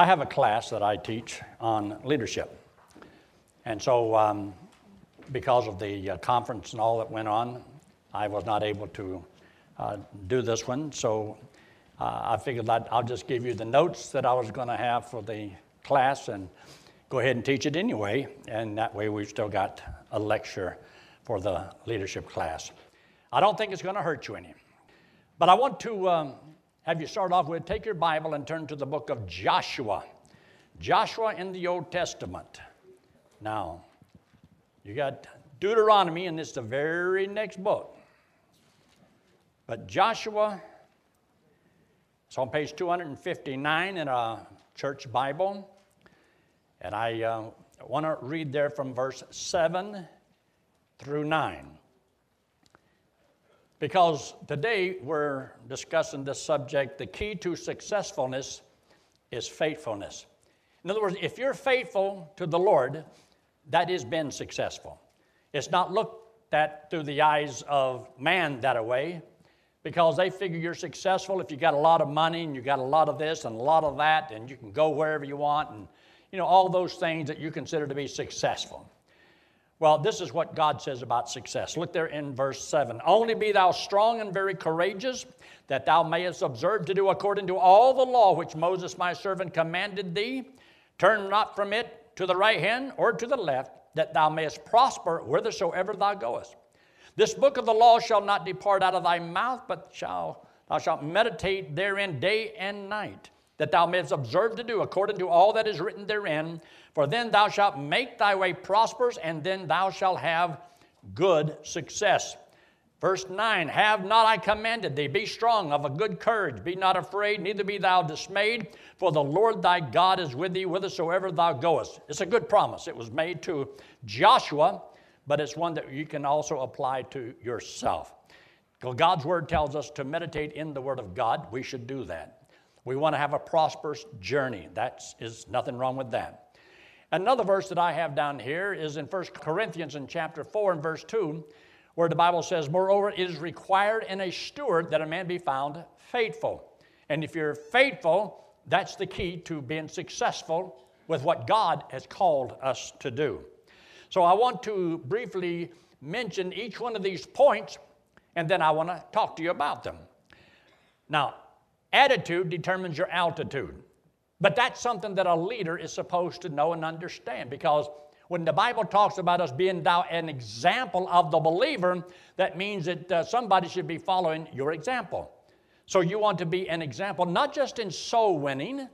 I have a class that I teach on leadership. And so, um, because of the uh, conference and all that went on, I was not able to uh, do this one. So, uh, I figured I'd, I'll just give you the notes that I was going to have for the class and go ahead and teach it anyway. And that way, we've still got a lecture for the leadership class. I don't think it's going to hurt you any. But I want to um, have you start off with take your Bible and turn to the book of Joshua. Joshua in the Old Testament. Now, you got Deuteronomy, and it's the very next book. But Joshua, it's on page 259 in a church Bible. And I uh, want to read there from verse 7 through 9. Because today we're discussing this subject the key to successfulness is faithfulness. In other words, if you're faithful to the Lord, that has been successful. It's not looked at through the eyes of man that way because they figure you're successful if you got a lot of money and you got a lot of this and a lot of that and you can go wherever you want and you know all those things that you consider to be successful. Well, this is what God says about success. Look there in verse 7. Only be thou strong and very courageous, that thou mayest observe to do according to all the law which Moses my servant commanded thee. Turn not from it to the right hand or to the left, that thou mayest prosper whithersoever thou goest. This book of the law shall not depart out of thy mouth, but shall, thou shalt meditate therein day and night, that thou mayest observe to do according to all that is written therein. For then thou shalt make thy way prosperous, and then thou shalt have good success. Verse 9 Have not I commanded thee, be strong, of a good courage, be not afraid, neither be thou dismayed, for the Lord thy God is with thee whithersoever thou goest. It's a good promise. It was made to Joshua, but it's one that you can also apply to yourself. God's word tells us to meditate in the word of God. We should do that. We want to have a prosperous journey. That is nothing wrong with that. Another verse that I have down here is in 1 Corinthians in chapter 4 and verse 2, where the Bible says, Moreover, it is required in a steward that a man be found faithful. And if you're faithful, that's the key to being successful with what God has called us to do. So I want to briefly mention each one of these points, and then I want to talk to you about them. Now, attitude determines your altitude. But that's something that a leader is supposed to know and understand because when the Bible talks about us being thou an example of the believer, that means that uh, somebody should be following your example. So you want to be an example, not just in soul winning,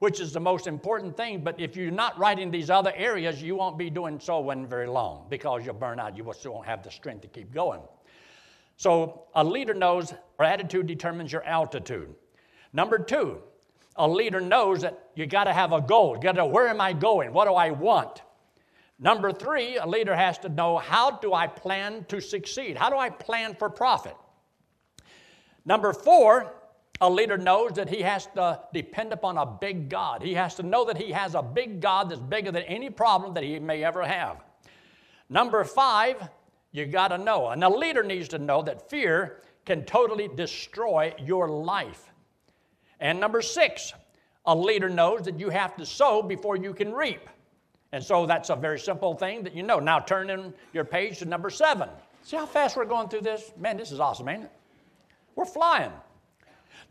which is the most important thing, but if you're not right in these other areas, you won't be doing soul winning very long because you'll burn out. You still won't have the strength to keep going. So a leader knows, or attitude determines your altitude. Number two, a leader knows that you got to have a goal. You got to where am I going? What do I want? Number three, a leader has to know how do I plan to succeed? How do I plan for profit? Number four, a leader knows that he has to depend upon a big God. He has to know that he has a big God that's bigger than any problem that he may ever have. Number five, you got to know, and a leader needs to know that fear can totally destroy your life. And number six, a leader knows that you have to sow before you can reap. And so that's a very simple thing that you know. Now turn in your page to number seven. See how fast we're going through this? Man, this is awesome, ain't it? We're flying.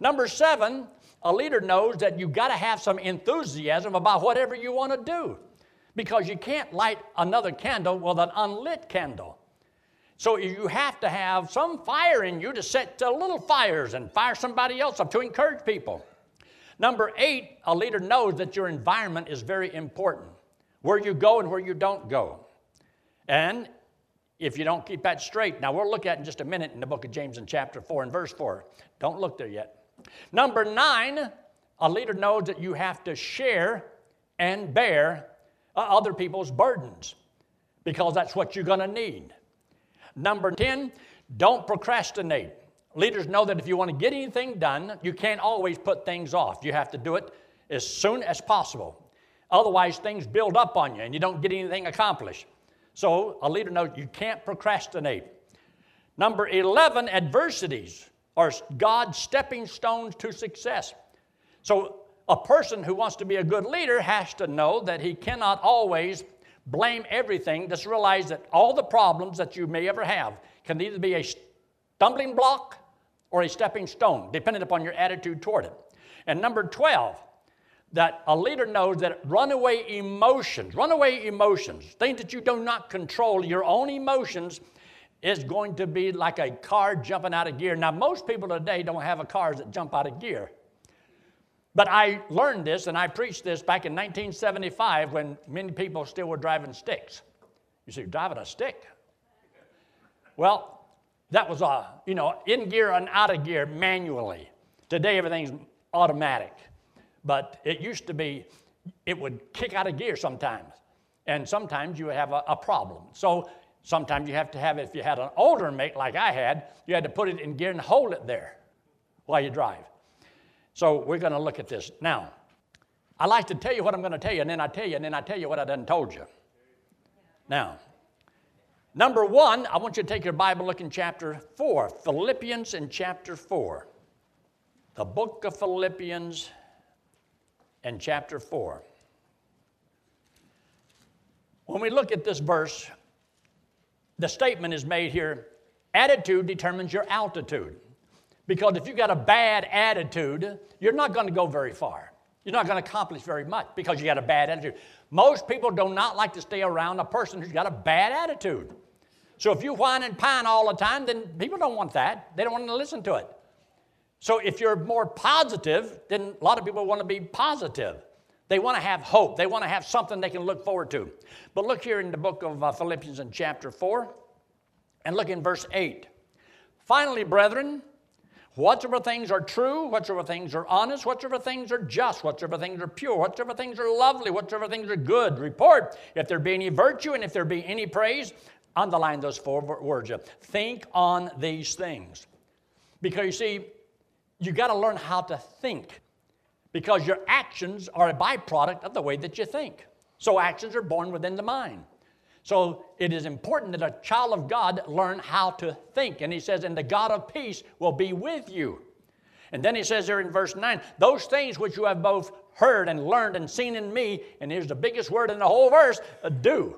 Number seven, a leader knows that you've got to have some enthusiasm about whatever you want to do because you can't light another candle with an unlit candle. So you have to have some fire in you to set little fires and fire somebody else up to encourage people. Number eight, a leader knows that your environment is very important. Where you go and where you don't go. And if you don't keep that straight, now we'll look at in just a minute in the book of James in chapter 4 and verse 4. Don't look there yet. Number nine, a leader knows that you have to share and bear other people's burdens because that's what you're going to need. Number 10, don't procrastinate. Leaders know that if you want to get anything done, you can't always put things off. You have to do it as soon as possible. Otherwise, things build up on you and you don't get anything accomplished. So, a leader knows you can't procrastinate. Number 11, adversities are God's stepping stones to success. So, a person who wants to be a good leader has to know that he cannot always blame everything. Just realize that all the problems that you may ever have can either be a stumbling block or a stepping stone, depending upon your attitude toward it. And number 12, that a leader knows that runaway emotions, runaway emotions, things that you do not control, your own emotions, is going to be like a car jumping out of gear. Now, most people today don't have a cars that jump out of gear. But I learned this and I preached this back in 1975 when many people still were driving sticks. You say, driving a stick? Well, that was a, you know, in gear and out of gear manually. Today everything's automatic. But it used to be, it would kick out of gear sometimes. And sometimes you would have a, a problem. So sometimes you have to have, if you had an older mate like I had, you had to put it in gear and hold it there while you drive. So we're going to look at this. Now, I like to tell you what I'm going to tell you, and then I tell you, and then I tell you what I done told you. Now, number one, I want you to take your Bible, look in chapter 4, Philippians in chapter 4. The book of Philippians and chapter 4. When we look at this verse, the statement is made here attitude determines your altitude. Because if you've got a bad attitude, you're not going to go very far. You're not going to accomplish very much because you got a bad attitude. Most people do not like to stay around a person who's got a bad attitude. So if you whine and pine all the time, then people don't want that. They don't want to listen to it. So if you're more positive, then a lot of people want to be positive. They want to have hope. They want to have something they can look forward to. But look here in the book of uh, Philippians in chapter 4 and look in verse 8. Finally, brethren, Whatsoever things are true, whatsoever things are honest, whatsoever things are just, whatsoever things are pure, whatsoever things are lovely, whatsoever things are good, report. If there be any virtue and if there be any praise, underline those four words. Think on these things. Because you see, you got to learn how to think. Because your actions are a byproduct of the way that you think. So actions are born within the mind. So it is important that a child of God learn how to think. And he says, and the God of peace will be with you. And then he says there in verse 9, those things which you have both heard and learned and seen in me, and here's the biggest word in the whole verse, uh, do.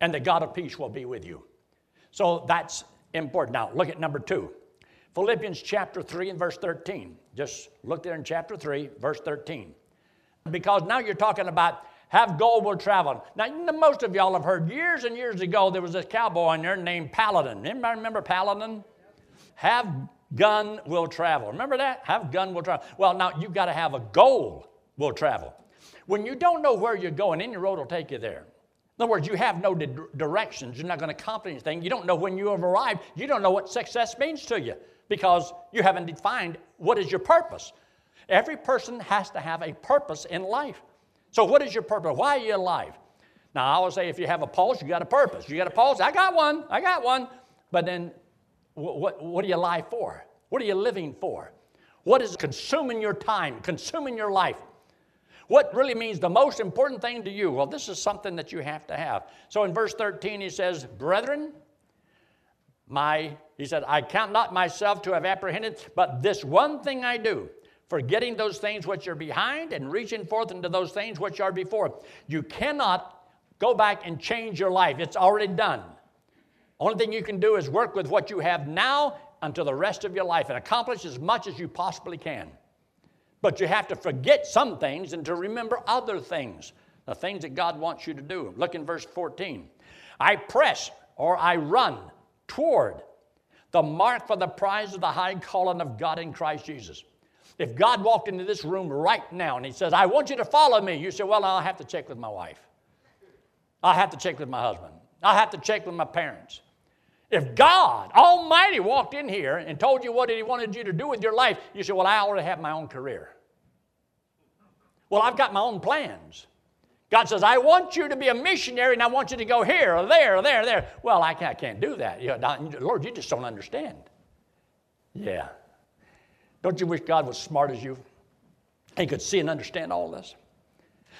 And the God of peace will be with you. So that's important. Now, look at number two Philippians chapter 3 and verse 13. Just look there in chapter 3, verse 13. Because now you're talking about have gold will travel. Now, most of y'all have heard years and years ago there was this cowboy in there named Paladin. Anybody remember Paladin? Have gun will travel. Remember that? Have gun will travel. Well, now you've got to have a goal will travel. When you don't know where you're going, any road will take you there. In other words, you have no di- directions. You're not going to accomplish anything. You don't know when you have arrived. You don't know what success means to you because you haven't defined what is your purpose. Every person has to have a purpose in life. So, what is your purpose? Why are you alive? Now, I always say if you have a pulse, you got a purpose. You got a pulse? I got one. I got one. But then, what, what, are you alive for? What are you living for? What is consuming your time, consuming your life? What really means the most important thing to you? Well, this is something that you have to have. So in verse 13, he says, Brethren, my, he said, I count not myself to have apprehended, but this one thing I do, forgetting those things which are behind and reaching forth into those things which are before. You cannot go back and change your life, it's already done. Only thing you can do is work with what you have now until the rest of your life and accomplish as much as you possibly can. But you have to forget some things and to remember other things, the things that God wants you to do. Look in verse 14. I press or I run toward the mark for the prize of the high calling of God in Christ Jesus. If God walked into this room right now and He says, I want you to follow me, you say, Well, I'll have to check with my wife. I'll have to check with my husband. I'll have to check with my parents. If God Almighty walked in here and told you what He wanted you to do with your life, you say, Well, I already have my own career. Well, I've got my own plans. God says, I want you to be a missionary and I want you to go here or there or there or there. Well, I can't, do that. You know, Lord, you just don't understand. Yeah. Don't you wish God was smart as you? He could see and understand all this.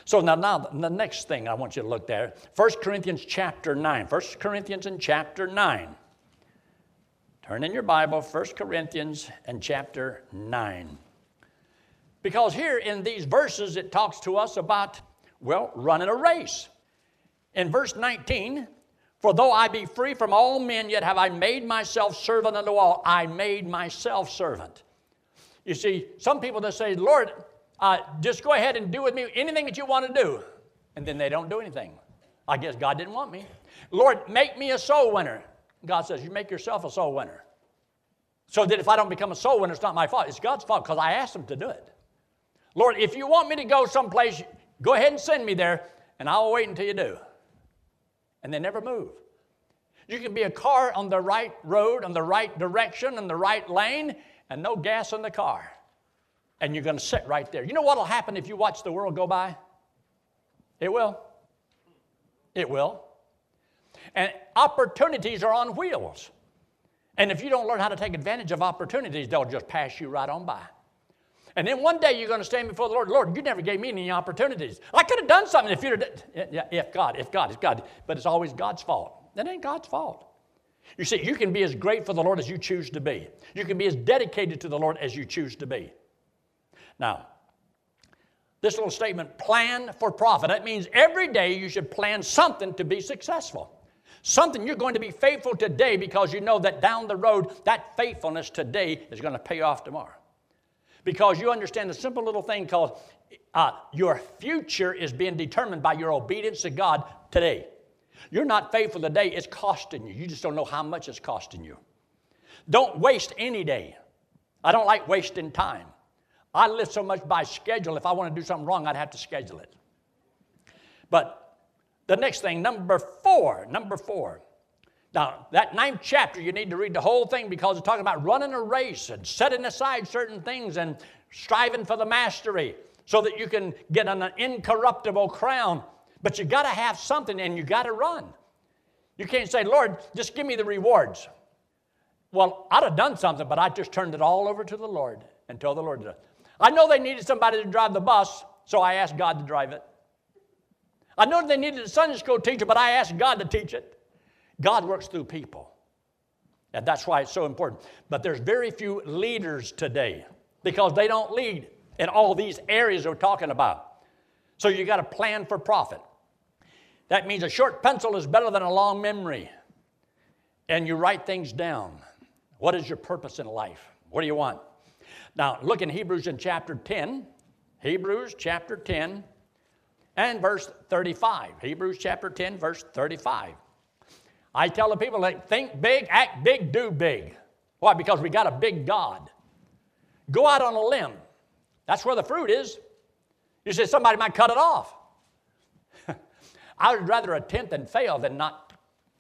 So now, now the next thing I want you to look there, 1 Corinthians chapter 9. 1 Corinthians in chapter 9. Turn in your Bible, 1 Corinthians and chapter 9. Because here in these verses, it talks to us about, well, running a race. In verse 19, for though I be free from all men, yet have I made myself servant unto all. I made myself servant. You see, some people that say, Lord, uh, just go ahead and do with me anything that you want to do. And then they don't do anything. I guess God didn't want me. Lord, make me a soul winner. God says, You make yourself a soul winner. So that if I don't become a soul winner, it's not my fault. It's God's fault because I asked Him to do it. Lord, if you want me to go someplace, go ahead and send me there, and I'll wait until you do. And they never move. You can be a car on the right road, on the right direction, in the right lane, and no gas in the car. And you're going to sit right there. You know what will happen if you watch the world go by? It will. It will. And opportunities are on wheels. And if you don't learn how to take advantage of opportunities, they'll just pass you right on by. And then one day you're going to stand before the Lord. Lord, you never gave me any opportunities. I could have done something if you'd have. If God, if God, if God. But it's always God's fault. That ain't God's fault. You see, you can be as great for the Lord as you choose to be. You can be as dedicated to the Lord as you choose to be. Now, this little statement, plan for profit, that means every day you should plan something to be successful. Something you're going to be faithful today because you know that down the road, that faithfulness today is going to pay off tomorrow. Because you understand the simple little thing called uh, your future is being determined by your obedience to God today. You're not faithful today, it's costing you. You just don't know how much it's costing you. Don't waste any day. I don't like wasting time. I live so much by schedule. If I want to do something wrong, I'd have to schedule it. But the next thing, number four, number four. Now, that ninth chapter, you need to read the whole thing because it's talking about running a race and setting aside certain things and striving for the mastery so that you can get an incorruptible crown but you got to have something and you got to run. You can't say, Lord, just give me the rewards. Well, I'd have done something, but I just turned it all over to the Lord and told the Lord to. I know they needed somebody to drive the bus, so I asked God to drive it. I know they needed a Sunday school teacher, but I asked God to teach it. God works through people. And that's why it's so important. But there's very few leaders today because they don't lead in all these areas we're talking about. So you got to plan for profit. That means a short pencil is better than a long memory. And you write things down. What is your purpose in life? What do you want? Now, look in Hebrews in chapter 10. Hebrews chapter 10 and verse 35. Hebrews chapter 10, verse 35. I tell the people that think big, act big, do big. Why? Because we got a big God. Go out on a limb. That's where the fruit is. You say somebody might cut it off. I would rather attempt and fail than not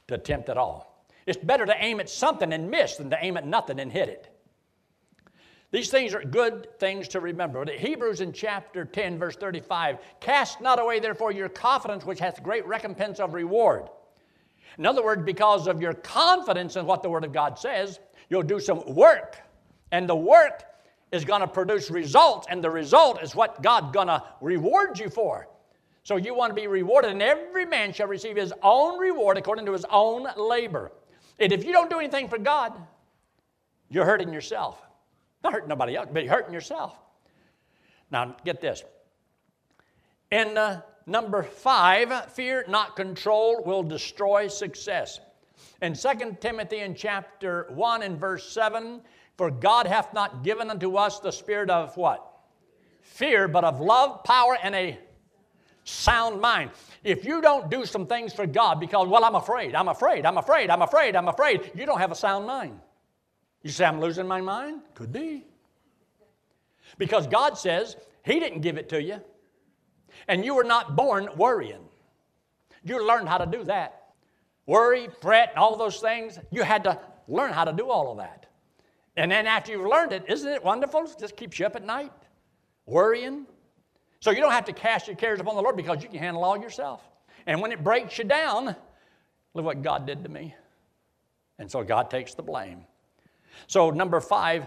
to attempt at all. It's better to aim at something and miss than to aim at nothing and hit it. These things are good things to remember. Hebrews in chapter 10, verse 35 Cast not away, therefore, your confidence, which hath great recompense of reward. In other words, because of your confidence in what the Word of God says, you'll do some work. And the work is going to produce results, and the result is what God's going to reward you for. So you want to be rewarded, and every man shall receive his own reward according to his own labor. And if you don't do anything for God, you're hurting yourself. Not hurting nobody else, but you're hurting yourself. Now, get this. In uh, number five, fear not control will destroy success. In 2 Timothy in chapter 1 and verse 7, for God hath not given unto us the spirit of what? Fear, but of love, power, and a sound mind. If you don't do some things for God because, well, I'm afraid, I'm afraid, I'm afraid, I'm afraid, I'm afraid, you don't have a sound mind. You say, I'm losing my mind? Could be. Because God says He didn't give it to you. And you were not born worrying. You learned how to do that. Worry, fret, all those things, you had to learn how to do all of that. And then after you've learned it, isn't it wonderful? It just keeps you up at night, worrying, so you don't have to cast your cares upon the Lord because you can handle all yourself. And when it breaks you down, look what God did to me. And so God takes the blame. So, number five,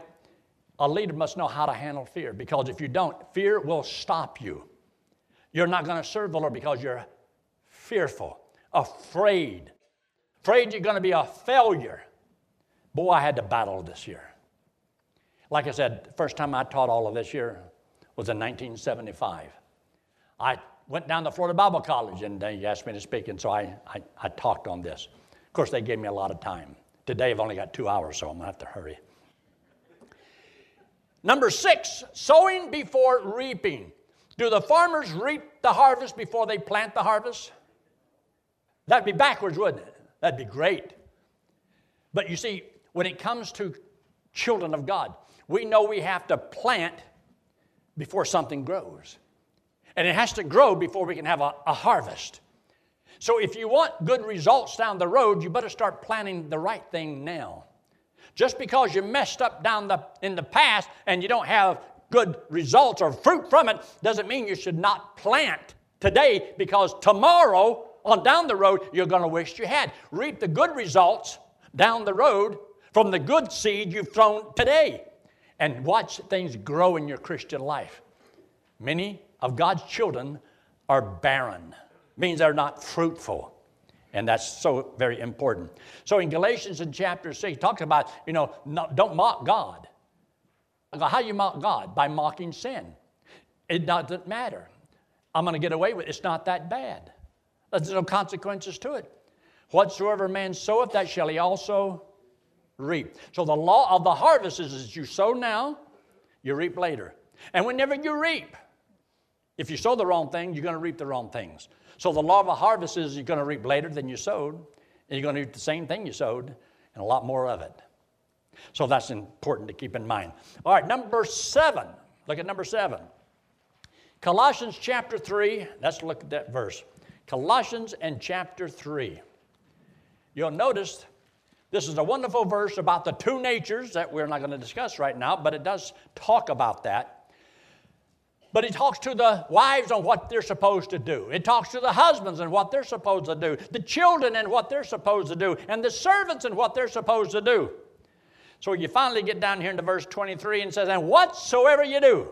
a leader must know how to handle fear because if you don't, fear will stop you. You're not going to serve the Lord because you're fearful, afraid, afraid you're going to be a failure. Boy, I had to battle this year. Like I said, first time I taught all of this year, was in 1975. I went down to Florida Bible College and they asked me to speak, and so I, I, I talked on this. Of course, they gave me a lot of time. Today I've only got two hours, so I'm gonna have to hurry. Number six, sowing before reaping. Do the farmers reap the harvest before they plant the harvest? That'd be backwards, wouldn't it? That'd be great. But you see, when it comes to children of God, we know we have to plant before something grows. And it has to grow before we can have a, a harvest. So if you want good results down the road, you better start planning the right thing now. Just because you messed up down the, in the past and you don't have good results or fruit from it doesn't mean you should not plant today because tomorrow on down the road you're going to wish you had. Reap the good results down the road from the good seed you've thrown today and watch things grow in your Christian life. Many of God's children are barren, means they're not fruitful. And that's so very important. So in Galatians in chapter 6, he talks about, you know, don't mock God. How do you mock God? By mocking sin. It doesn't matter. I'm going to get away with it. It's not that bad. There's no consequences to it. Whatsoever man soweth, that shall he also reap. So the law of the harvest is that you sow now, you reap later. And whenever you reap, if you sow the wrong thing, you're going to reap the wrong things. So the law of a harvest is you're going to reap later than you sowed, and you're going to reap the same thing you sowed, and a lot more of it. So that's important to keep in mind. All right, number seven. Look at number seven. Colossians chapter 3, let's look at that verse. Colossians and chapter 3. You'll notice this is a wonderful verse about the two natures that we're not going to discuss right now, but it does talk about that. But he talks to the wives on what they're supposed to do. It talks to the husbands and what they're supposed to do, the children and what they're supposed to do, and the servants and what they're supposed to do. So you finally get down here into verse 23 and says, And whatsoever you do,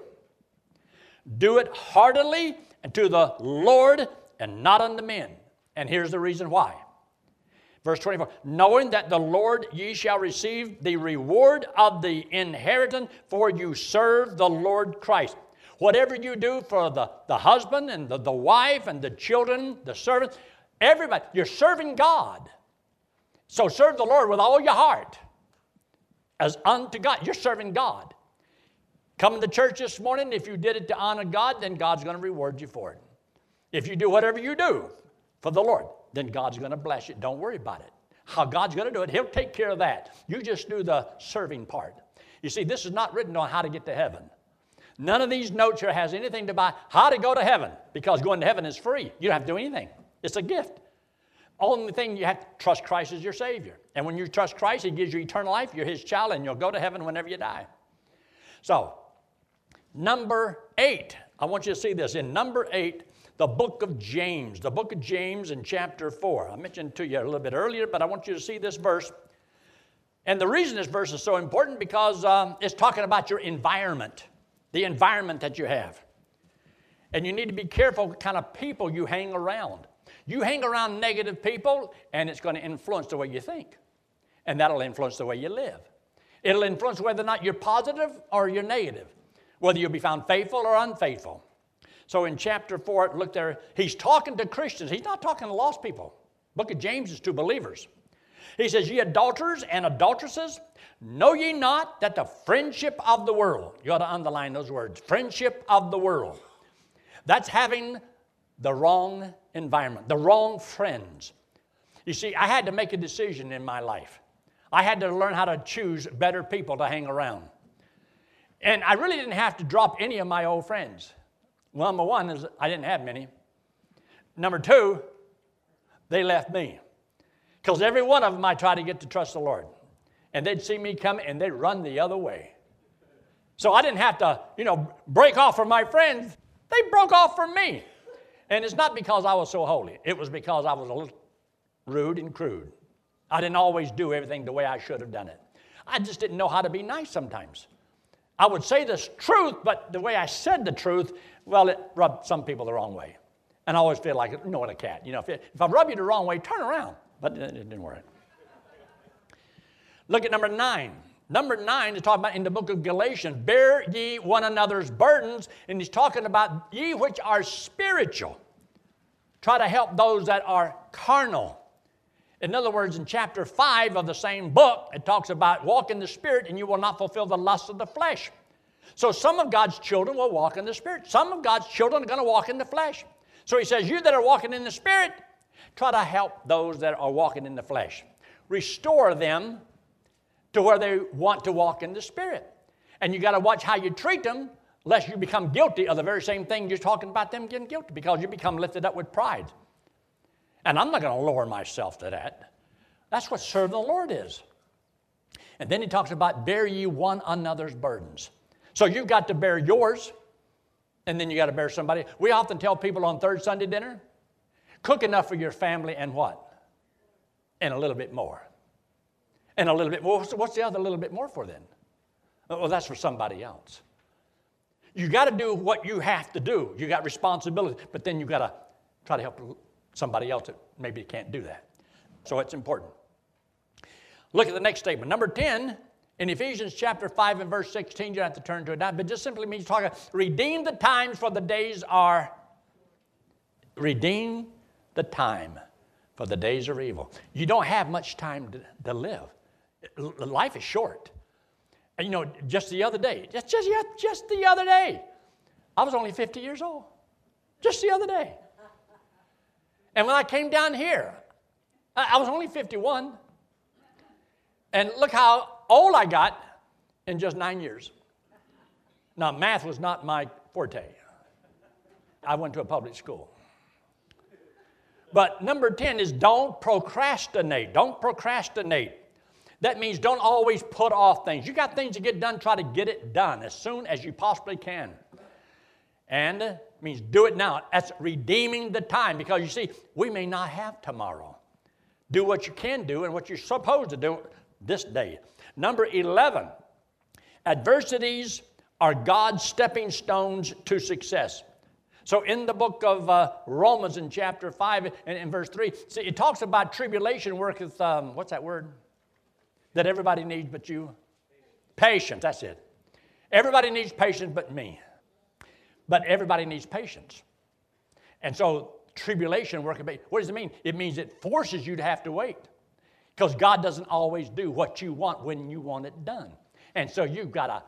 do it heartily and to the Lord and not unto men. And here's the reason why. Verse 24, knowing that the Lord ye shall receive the reward of the inheritance, for you serve the Lord Christ. Whatever you do for the, the husband and the, the wife and the children, the servants, everybody, you're serving God. So serve the Lord with all your heart as unto God. You're serving God. Coming to church this morning, if you did it to honor God, then God's going to reward you for it. If you do whatever you do for the Lord, then God's going to bless you. Don't worry about it. How God's going to do it, He'll take care of that. You just do the serving part. You see, this is not written on how to get to heaven. None of these notes here has anything to buy how to go to heaven because going to heaven is free. You don't have to do anything. It's a gift. Only thing you have to trust Christ as your Savior. And when you trust Christ, He gives you eternal life. You're His child and you'll go to heaven whenever you die. So, number eight, I want you to see this. In number eight, the book of James, the book of James in chapter 4. I mentioned to you a little bit earlier, but I want you to see this verse. And the reason this verse is so important because um, it's talking about your environment the environment that you have. And you need to be careful what kind of people you hang around. You hang around negative people, and it's going to influence the way you think. And that'll influence the way you live. It'll influence whether or not you're positive or you're negative, whether you'll be found faithful or unfaithful. So in chapter 4, look there, he's talking to Christians. He's not talking to lost people. Book of James is to believers. He says, Ye adulterers and adulteresses, know ye not that the friendship of the world, you ought to underline those words, friendship of the world, that's having the wrong environment, the wrong friends. You see, I had to make a decision in my life. I had to learn how to choose better people to hang around. And I really didn't have to drop any of my old friends. Well, number one is I didn't have many. Number two, they left me. Because every one of them I tried to get to trust the Lord. And they'd see me come and they'd run the other way. So I didn't have to, you know, break off from my friends. They broke off from me. And it's not because I was so holy, it was because I was a little rude and crude. I didn't always do everything the way I should have done it. I just didn't know how to be nice sometimes. I would say this truth, but the way I said the truth, well, it rubbed some people the wrong way. And I always feel like, you know what, a cat. You know, if, it, if I rub you the wrong way, turn around but it didn't work. Look at number nine. Number nine is talking about in the book of Galatians, bear ye one another's burdens, and he's talking about ye which are spiritual. Try to help those that are carnal. In other words, in chapter 5 of the same book, it talks about walk in the Spirit and you will not fulfill the lusts of the flesh. So some of God's children will walk in the Spirit. Some of God's children are going to walk in the flesh. So he says, You that are walking in the Spirit, try to help those that are walking in the flesh. Restore them to where they want to walk in the Spirit. And you got to watch how you treat them, lest you become guilty of the very same thing you're talking about them getting guilty, because you become lifted up with pride. And I'm not going to lower myself to that. That's what serving the Lord is. And then he talks about bear ye one another's burdens. So you've got to bear yours, and then you got to bear somebody. We often tell people on third Sunday dinner, cook enough for your family and what? And a little bit more. And a little bit more. What's the other little bit more for then? Oh, well, that's for somebody else. You got to do what you have to do. You got responsibility, but then you got to try to help somebody else that maybe can't do that. So it's important. Look at the next statement. Number 10, in Ephesians chapter 5 and verse 16, you don't have to turn to it now, but just simply means talking, redeem the times for the days are, redeem the time for the days are evil. You don't have much time to, to live. Life is short. And you know, just the other day, just, just, just the other day, I was only 50 years old. Just the other day. And when I came down here, I was only 51. And look how old I got in just nine years. Now, math was not my forte. I went to a public school. But number 10 is don't procrastinate. Don't procrastinate. That means don't always put off things. You got things to get done, try to get it done as soon as you possibly can. And means do it now. That's redeeming the time because you see, we may not have tomorrow. Do what you can do and what you're supposed to do this day. Number 11, adversities are God's stepping stones to success. So in the book of uh, Romans in chapter 5 and in verse 3, see, it talks about tribulation worketh, um, what's that word? That everybody needs but you? Patience, that's it. Everybody needs patience but me. But everybody needs patience. And so tribulation. What does it mean? It means it forces you to have to wait. Because God doesn't always do what you want when you want it done. And so you've got to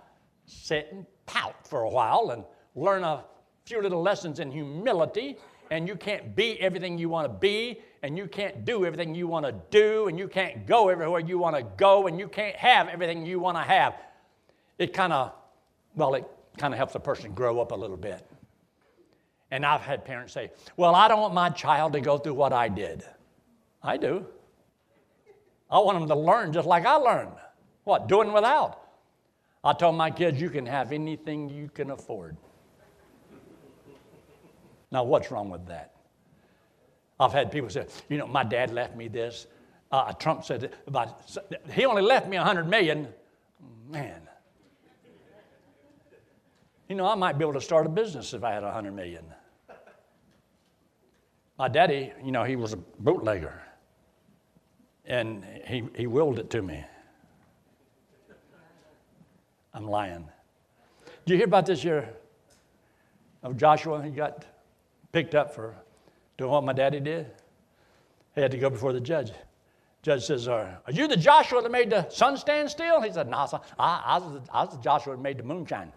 sit and pout for a while and learn a few little lessons in humility. And you can't be everything you want to be, and you can't do everything you want to do, and you can't go everywhere you want to go, and you can't have everything you want to have. It kind of, well, it kind of helps a person grow up a little bit. And I've had parents say, Well, I don't want my child to go through what I did. I do. I want them to learn just like I learned. What? Doing without. I told my kids, You can have anything you can afford. Now, what's wrong with that? I've had people say, You know, my dad left me this. Uh, Trump said he only left me a 100 million. Man, you know, I might be able to start a business if I had a hundred million. My daddy, you know, he was a bootlegger. And he, he willed it to me. I'm lying. Did you hear about this year of oh, Joshua? He got picked up for doing what my daddy did. He had to go before the judge. Judge says, Are, you the Joshua that made the sun stand still? He said, No, nah, I, I, was the, I was the Joshua that made the moonshine.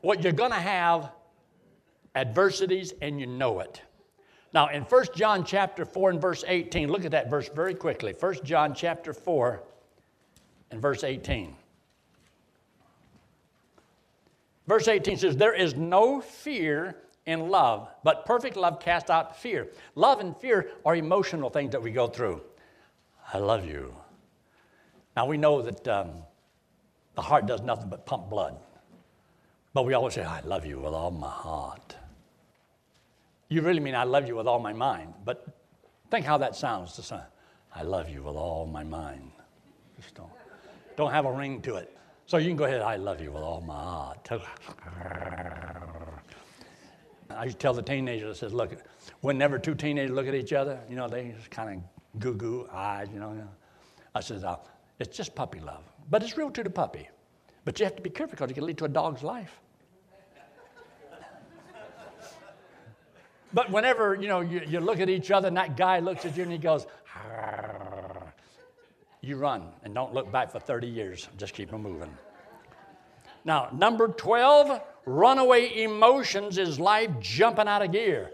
What you're going to have adversities and you know it. Now in 1 John chapter 4 and verse 18, look at that verse very quickly. 1 John chapter 4 and verse 18. Verse 18 says, There is no fear in love, but perfect love casts out fear. Love and fear are emotional things that we go through. I love you. Now we know that um, the heart does nothing but pump blood. But we always say, I love you with all my heart. You really mean I love you with all my mind. But think how that sounds to son. I love you with all my mind. Just don't, don't have a ring to it. So you can go ahead, I love you with all my heart. I used to tell the teenagers, I says, look, whenever two teenagers look at each other, you know, they just kind of goo goo eyes, you know. I said, oh, uh, it's just puppy love. But it's real to the puppy. But you have to be careful because it can lead to a dog's life. but whenever, you know, you, you look at each other and that guy looks at you and he goes, you run and don't look back for 30 years. Just keep moving. Now, number 12, runaway emotions is life jumping out of gear.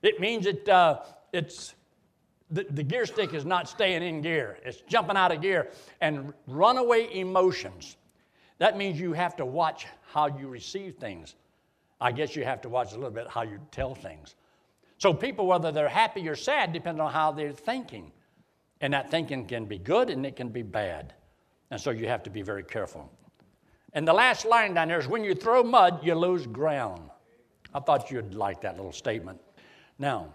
It means it, uh, it's, the, the gear stick is not staying in gear, it's jumping out of gear. And runaway emotions, that means you have to watch how you receive things. I guess you have to watch a little bit how you tell things. So, people, whether they're happy or sad, depends on how they're thinking. And that thinking can be good and it can be bad. And so you have to be very careful. And the last line down there is when you throw mud, you lose ground. I thought you'd like that little statement. Now,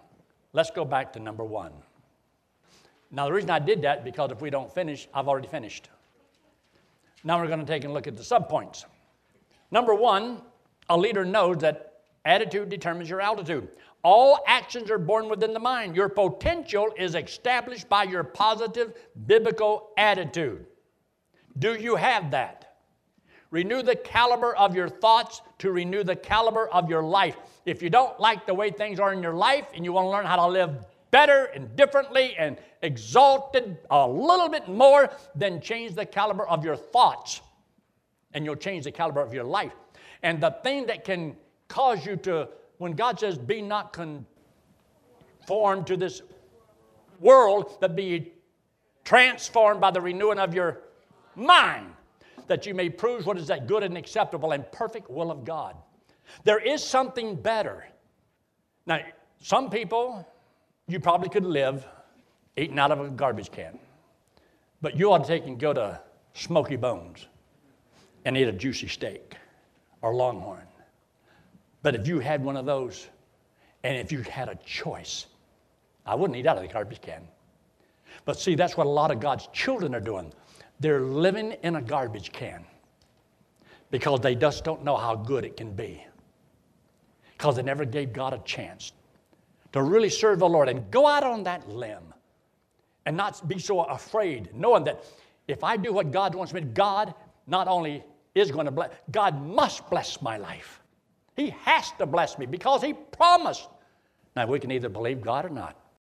let's go back to number one. Now, the reason I did that because if we don't finish, I've already finished. Now we're going to take a look at the subpoints. Number one, a leader knows that attitude determines your altitude. All actions are born within the mind. Your potential is established by your positive biblical attitude. Do you have that? Renew the caliber of your thoughts to renew the caliber of your life. If you don't like the way things are in your life and you want to learn how to live better and differently and exalted a little bit more, then change the caliber of your thoughts and you'll change the caliber of your life. And the thing that can cause you to when God says, Be not conformed to this world, but be transformed by the renewing of your mind, that you may prove what is that good and acceptable and perfect will of God. There is something better. Now, some people, you probably could live eating out of a garbage can, but you ought to take and go to Smokey Bones and eat a juicy steak or longhorn but if you had one of those, and if you had a choice, I wouldn't eat out of the garbage can. But see, that's what a lot of God's children are doing. They're living in a garbage can because they just don't know how good it can be. Because they never gave God a chance to really serve the Lord and go out on that limb and not be so afraid, knowing that if I do what God wants me to, God not only is going to bless, God must bless my life. He has to bless me because He promised. Now, we can either believe God or not.